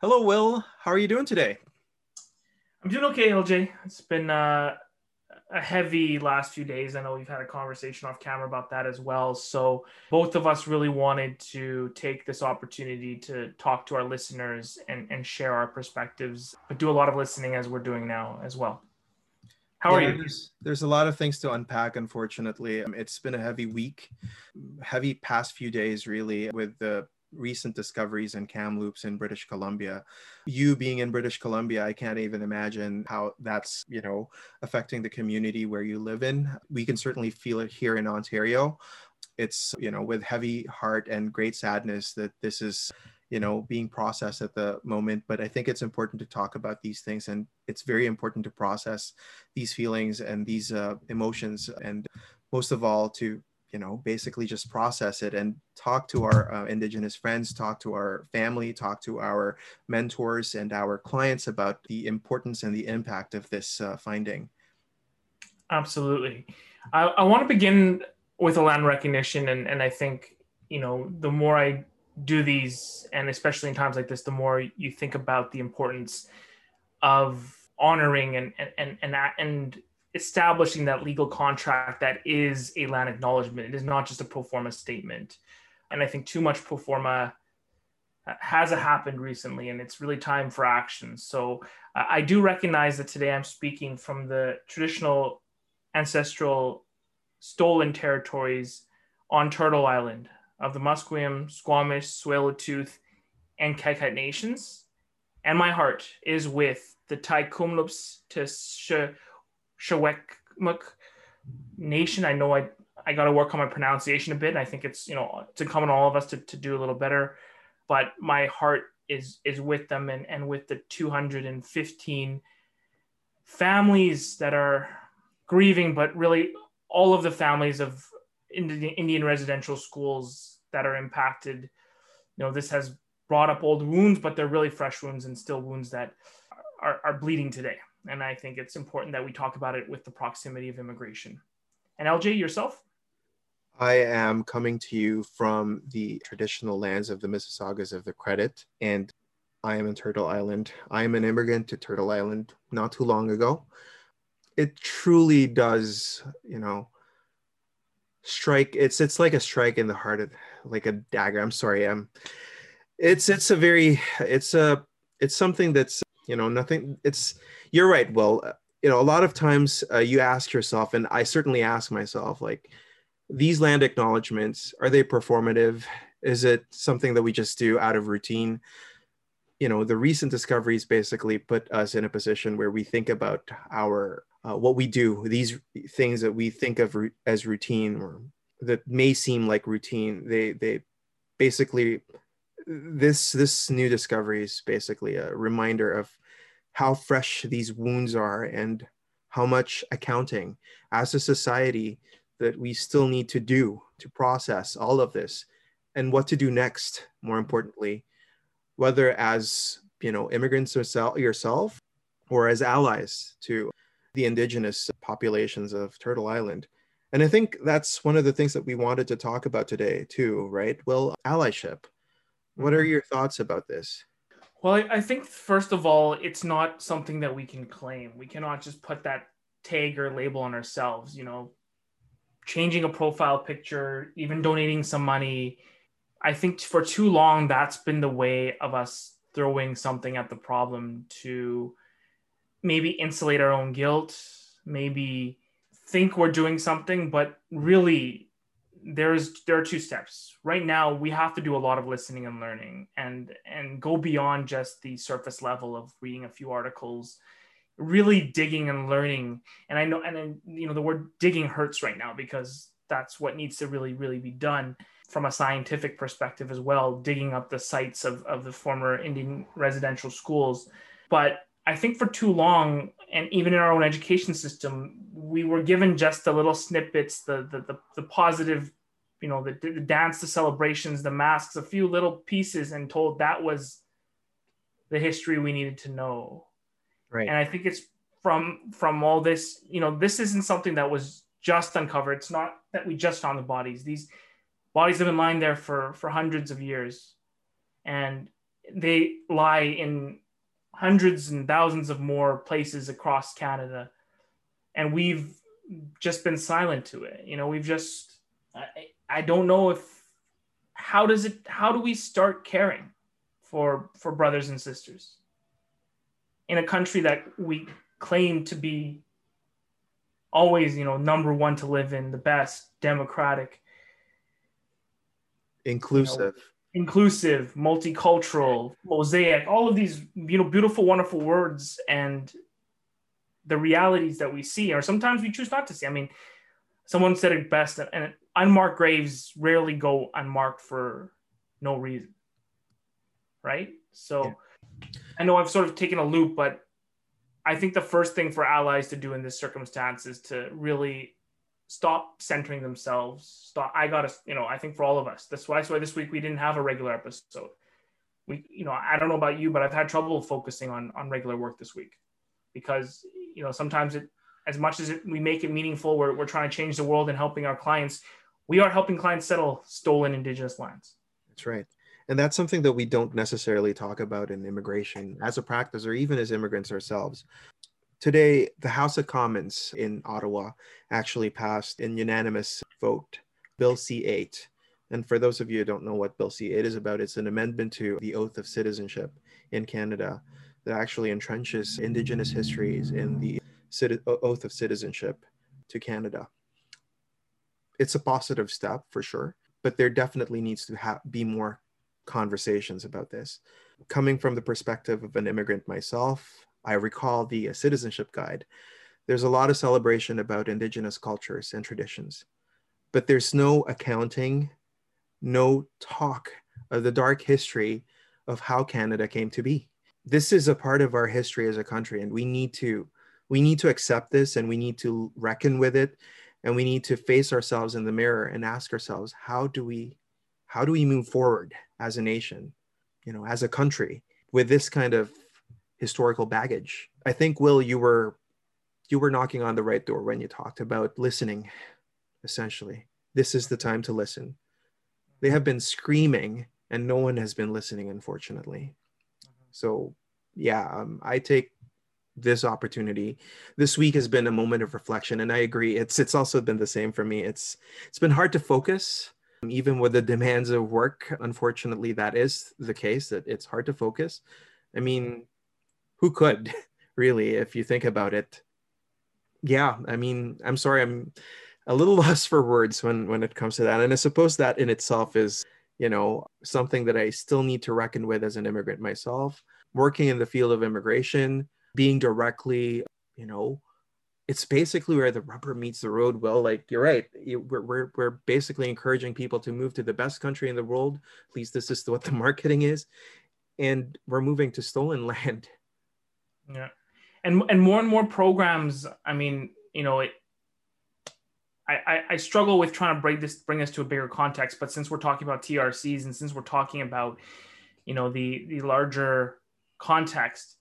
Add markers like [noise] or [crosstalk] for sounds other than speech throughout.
Hello, Will. How are you doing today? I'm doing okay, LJ. It's been uh, a heavy last few days. I know we've had a conversation off camera about that as well. So, both of us really wanted to take this opportunity to talk to our listeners and, and share our perspectives, but do a lot of listening as we're doing now as well. How yeah, are you? There's, there's a lot of things to unpack, unfortunately. Um, it's been a heavy week, heavy past few days, really, with the recent discoveries in Kamloops in British Columbia. You being in British Columbia, I can't even imagine how that's, you know, affecting the community where you live in. We can certainly feel it here in Ontario. It's, you know, with heavy heart and great sadness that this is you know being processed at the moment but i think it's important to talk about these things and it's very important to process these feelings and these uh, emotions and most of all to you know basically just process it and talk to our uh, indigenous friends talk to our family talk to our mentors and our clients about the importance and the impact of this uh, finding. Absolutely. I, I want to begin with a land recognition and, and i think you know the more i do these and especially in times like this the more you think about the importance of honoring and and and and, and establishing that legal contract that is a land acknowledgement. It is not just a pro forma statement. And I think too much pro forma has happened recently, and it's really time for action. So uh, I do recognize that today I'm speaking from the traditional ancestral stolen territories on Turtle Island of the Musqueam, Squamish, Tsleil-Waututh, and Kaikat nations. And my heart is with the Tk'emlúps to Secwépemc Nation. I know I I got to work on my pronunciation a bit. I think it's you know it's incumbent on all of us to, to do a little better. But my heart is is with them and and with the 215 families that are grieving, but really all of the families of Indian residential schools that are impacted. You know, this has brought up old wounds, but they're really fresh wounds and still wounds that are, are bleeding today. And I think it's important that we talk about it with the proximity of immigration. And LJ, yourself? I am coming to you from the traditional lands of the Mississaugas of the Credit, and I am in Turtle Island. I am an immigrant to Turtle Island not too long ago. It truly does, you know, strike. It's it's like a strike in the heart of, like a dagger. I'm sorry. I'm. It's it's a very it's a it's something that's you know nothing. It's you're right. Well, uh, you know, a lot of times uh, you ask yourself, and I certainly ask myself, like, these land acknowledgments, are they performative? Is it something that we just do out of routine? You know, the recent discoveries basically put us in a position where we think about our uh, what we do, these things that we think of as routine or that may seem like routine. They they basically this this new discovery is basically a reminder of how fresh these wounds are and how much accounting as a society that we still need to do to process all of this and what to do next more importantly whether as you know immigrants yourself or as allies to the indigenous populations of turtle island. And i think that's one of the things that we wanted to talk about today too right? Well allyship what are mm-hmm. your thoughts about this well, I, I think first of all, it's not something that we can claim. We cannot just put that tag or label on ourselves. You know, changing a profile picture, even donating some money. I think for too long, that's been the way of us throwing something at the problem to maybe insulate our own guilt, maybe think we're doing something, but really there's there are two steps. Right now we have to do a lot of listening and learning and and go beyond just the surface level of reading a few articles really digging and learning. And i know and you know the word digging hurts right now because that's what needs to really really be done from a scientific perspective as well digging up the sites of, of the former indian residential schools. But i think for too long and even in our own education system, we were given just the little snippets, the the the, the positive, you know, the, the dance, the celebrations, the masks, a few little pieces, and told that was the history we needed to know. Right. And I think it's from from all this, you know, this isn't something that was just uncovered. It's not that we just found the bodies. These bodies have been lying there for for hundreds of years, and they lie in hundreds and thousands of more places across Canada. And we've just been silent to it. You know, we've just, I, don't know if, how does it, how do we start caring for, for brothers and sisters in a country that we claim to be always, you know, number one to live in, the best, democratic, inclusive. You know, inclusive, multicultural, mosaic, all of these, you know, beautiful, wonderful words and the realities that we see, or sometimes we choose not to see. I mean, someone said it best, and unmarked graves rarely go unmarked for no reason. Right? So yeah. I know I've sort of taken a loop, but I think the first thing for allies to do in this circumstance is to really stop centering themselves. Stop. I gotta, you know, I think for all of us, that's why, that's why this week we didn't have a regular episode. We, you know, I don't know about you, but I've had trouble focusing on on regular work this week because you know sometimes it, as much as it, we make it meaningful, we're we're trying to change the world and helping our clients. We are helping clients settle stolen Indigenous lands. That's right. And that's something that we don't necessarily talk about in immigration as a practice or even as immigrants ourselves. Today, the House of Commons in Ottawa actually passed in unanimous vote Bill C 8. And for those of you who don't know what Bill C 8 is about, it's an amendment to the Oath of Citizenship in Canada that actually entrenches Indigenous histories in the Oath of Citizenship to Canada. It's a positive step for sure, but there definitely needs to ha- be more conversations about this. Coming from the perspective of an immigrant myself, I recall the uh, citizenship guide. There's a lot of celebration about indigenous cultures and traditions, but there's no accounting, no talk of the dark history of how Canada came to be. This is a part of our history as a country, and we need to we need to accept this and we need to reckon with it and we need to face ourselves in the mirror and ask ourselves how do we how do we move forward as a nation you know as a country with this kind of historical baggage. I think Will, you were you were knocking on the right door when you talked about listening. Essentially, this is the time to listen. They have been screaming, and no one has been listening, unfortunately. So, yeah, um, I take this opportunity. This week has been a moment of reflection, and I agree. It's it's also been the same for me. It's it's been hard to focus, even with the demands of work. Unfortunately, that is the case. That it's hard to focus. I mean, who could [laughs] really if you think about it yeah i mean i'm sorry i'm a little [laughs] lost for words when when it comes to that and i suppose that in itself is you know something that i still need to reckon with as an immigrant myself working in the field of immigration being directly you know it's basically where the rubber meets the road well like you're right we're, we're, we're basically encouraging people to move to the best country in the world at least this is what the [laughs] marketing is and we're moving to stolen [laughs] land yeah, and and more and more programs. I mean, you know, it. I, I struggle with trying to bring this bring us to a bigger context, but since we're talking about TRCs and since we're talking about, you know, the the larger context,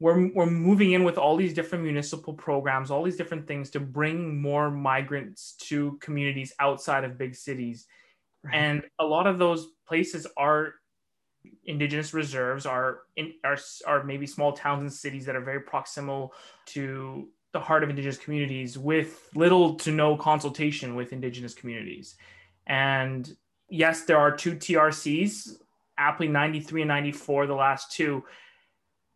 we're we're moving in with all these different municipal programs, all these different things to bring more migrants to communities outside of big cities, right. and a lot of those places are indigenous reserves are in are, are maybe small towns and cities that are very proximal to the heart of indigenous communities with little to no consultation with indigenous communities. And yes there are two trcs aptly 93 and 94 the last two.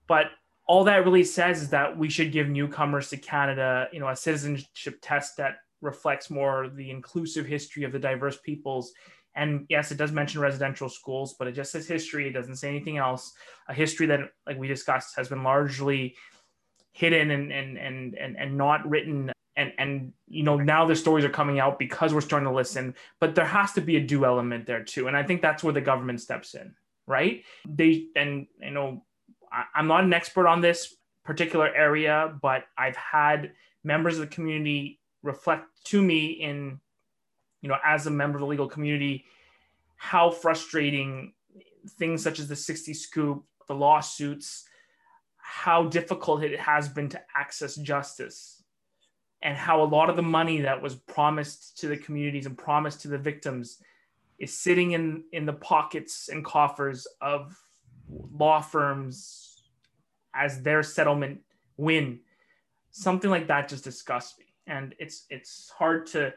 But all that really says is that we should give newcomers to canada you know a citizenship test that reflects more the inclusive history of the diverse peoples and yes, it does mention residential schools, but it just says history. It doesn't say anything else. A history that, like we discussed, has been largely hidden and and and and, and not written. And and you know now the stories are coming out because we're starting to listen. But there has to be a do element there too, and I think that's where the government steps in, right? They and you know I, I'm not an expert on this particular area, but I've had members of the community reflect to me in you know, as a member of the legal community, how frustrating things such as the 60 scoop, the lawsuits, how difficult it has been to access justice, and how a lot of the money that was promised to the communities and promised to the victims is sitting in, in the pockets and coffers of law firms as their settlement win. Something like that just disgusts me. And it's it's hard to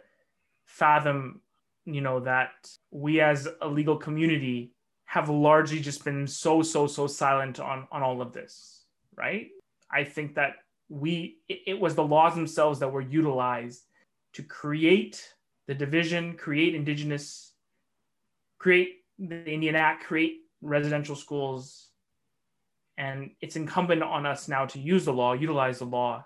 fathom, you know, that we as a legal community have largely just been so, so, so silent on, on all of this, right? I think that we it, it was the laws themselves that were utilized to create the division, create indigenous, create the Indian Act, create residential schools. And it's incumbent on us now to use the law, utilize the law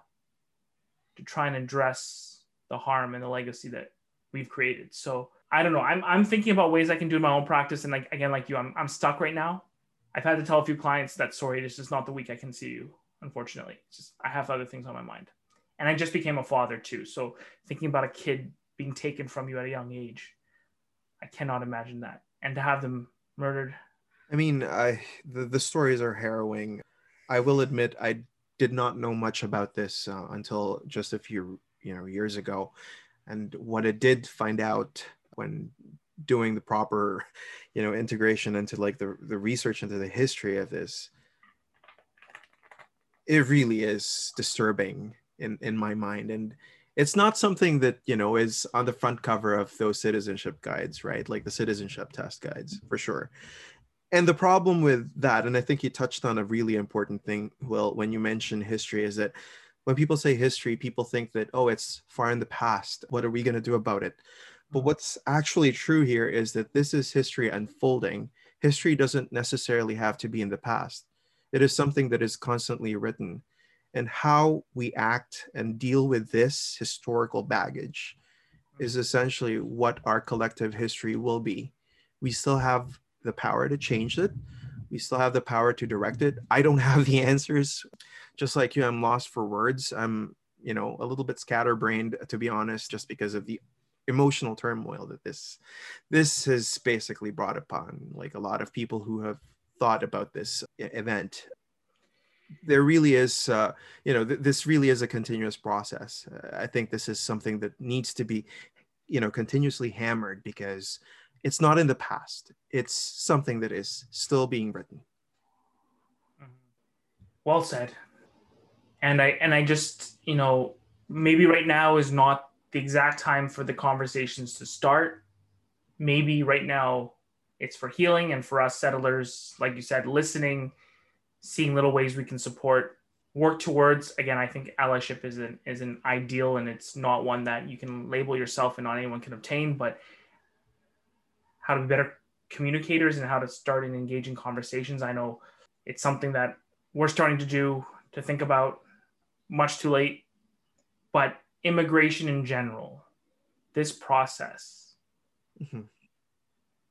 to try and address the harm and the legacy that we've created. So I don't know. I'm, I'm thinking about ways I can do in my own practice. And like, again, like you, I'm, I'm stuck right now. I've had to tell a few clients that, sorry, this is not the week I can see you, unfortunately. It's just, I have other things on my mind. And I just became a father too. So thinking about a kid being taken from you at a young age, I cannot imagine that. And to have them murdered. I mean, I the, the stories are harrowing. I will admit I did not know much about this uh, until just a few you know years ago, and what I did find out when doing the proper [laughs] you know integration into like the the research into the history of this it really is disturbing in in my mind. And it's not something that you know is on the front cover of those citizenship guides right? Like the citizenship test guides for sure and the problem with that and i think you touched on a really important thing well when you mention history is that when people say history people think that oh it's far in the past. What are we going to do about it? But mm-hmm. what's actually true here is that this is history unfolding. History doesn't necessarily have to be in the past. It is something that is constantly written. And how we act and deal with this historical baggage is mm-hmm. essentially what our collective history will be. We still have the power to change it. We still have the power to direct it. I don't [laughs] have the answers. Just like you, I'm lost for words. I'm, you know, a little bit scatterbrained to be honest, just because of the emotional turmoil that this this has basically brought upon like a lot of people who have thought about this event there really is, uh, you know, th- this really is a continuous process. Uh, I think this is something that needs to be, you know, continuously hammered because it's not in the past. It's something that is still being written. Mm-hmm. Well said. And I and I just, you know, maybe right now is not the exact time for the conversations to start. Maybe right now it's for healing and for us settlers, like you said, listening seeing little ways we can support work towards again i think allyship is an is an ideal and it's not one that you can label yourself and not anyone can obtain but how to be better communicators and how to start and engage in conversations i know it's something that we're starting to do to think about much too late but immigration in general this process mm-hmm.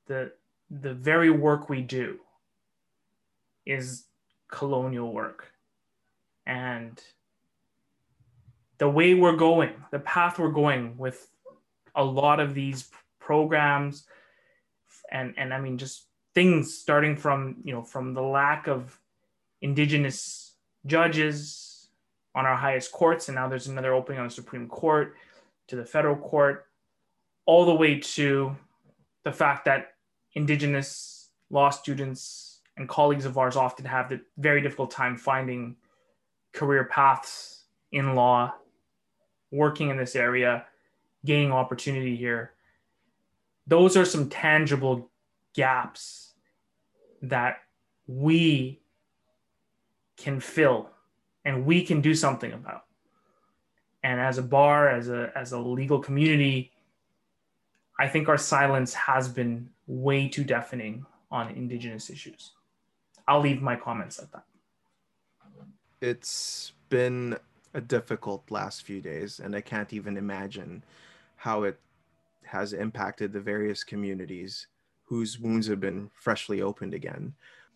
the the very work we do is colonial work. And the way we're going, the path we're going with a lot of these programs and and I mean just things starting from, you know, from the lack of indigenous judges on our highest courts and now there's another opening on the Supreme Court to the federal court all the way to the fact that indigenous law students and colleagues of ours often have the very difficult time finding career paths in law, working in this area, gaining opportunity here. Those are some tangible gaps that we can fill and we can do something about. And as a bar, as a as a legal community, I think our silence has been way too deafening on indigenous issues. I'll leave my comments at that. It's been a difficult last few days, and I can't even imagine how it has impacted the various communities whose wounds have been freshly opened again.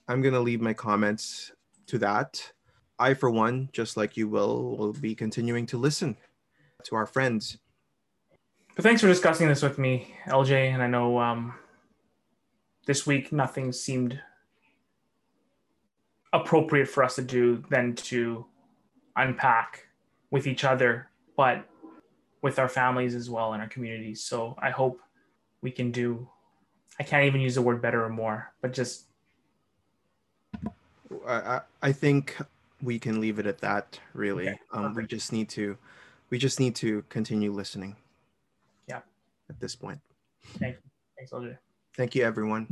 I'm going to leave my comments to that. I, for one, just like you will, will be continuing to listen to our friends. But thanks for discussing this with me, LJ. And I know um, this week nothing seemed appropriate for us to do than to unpack with each other, but with our families as well and our communities. So I hope we can do, I can't even use the word better or more, but just I, I think we can leave it at that. Really, Okay, um, we just need to, we just need to continue listening. Yeah. At this point, Thanks, LJ. thank you, everyone.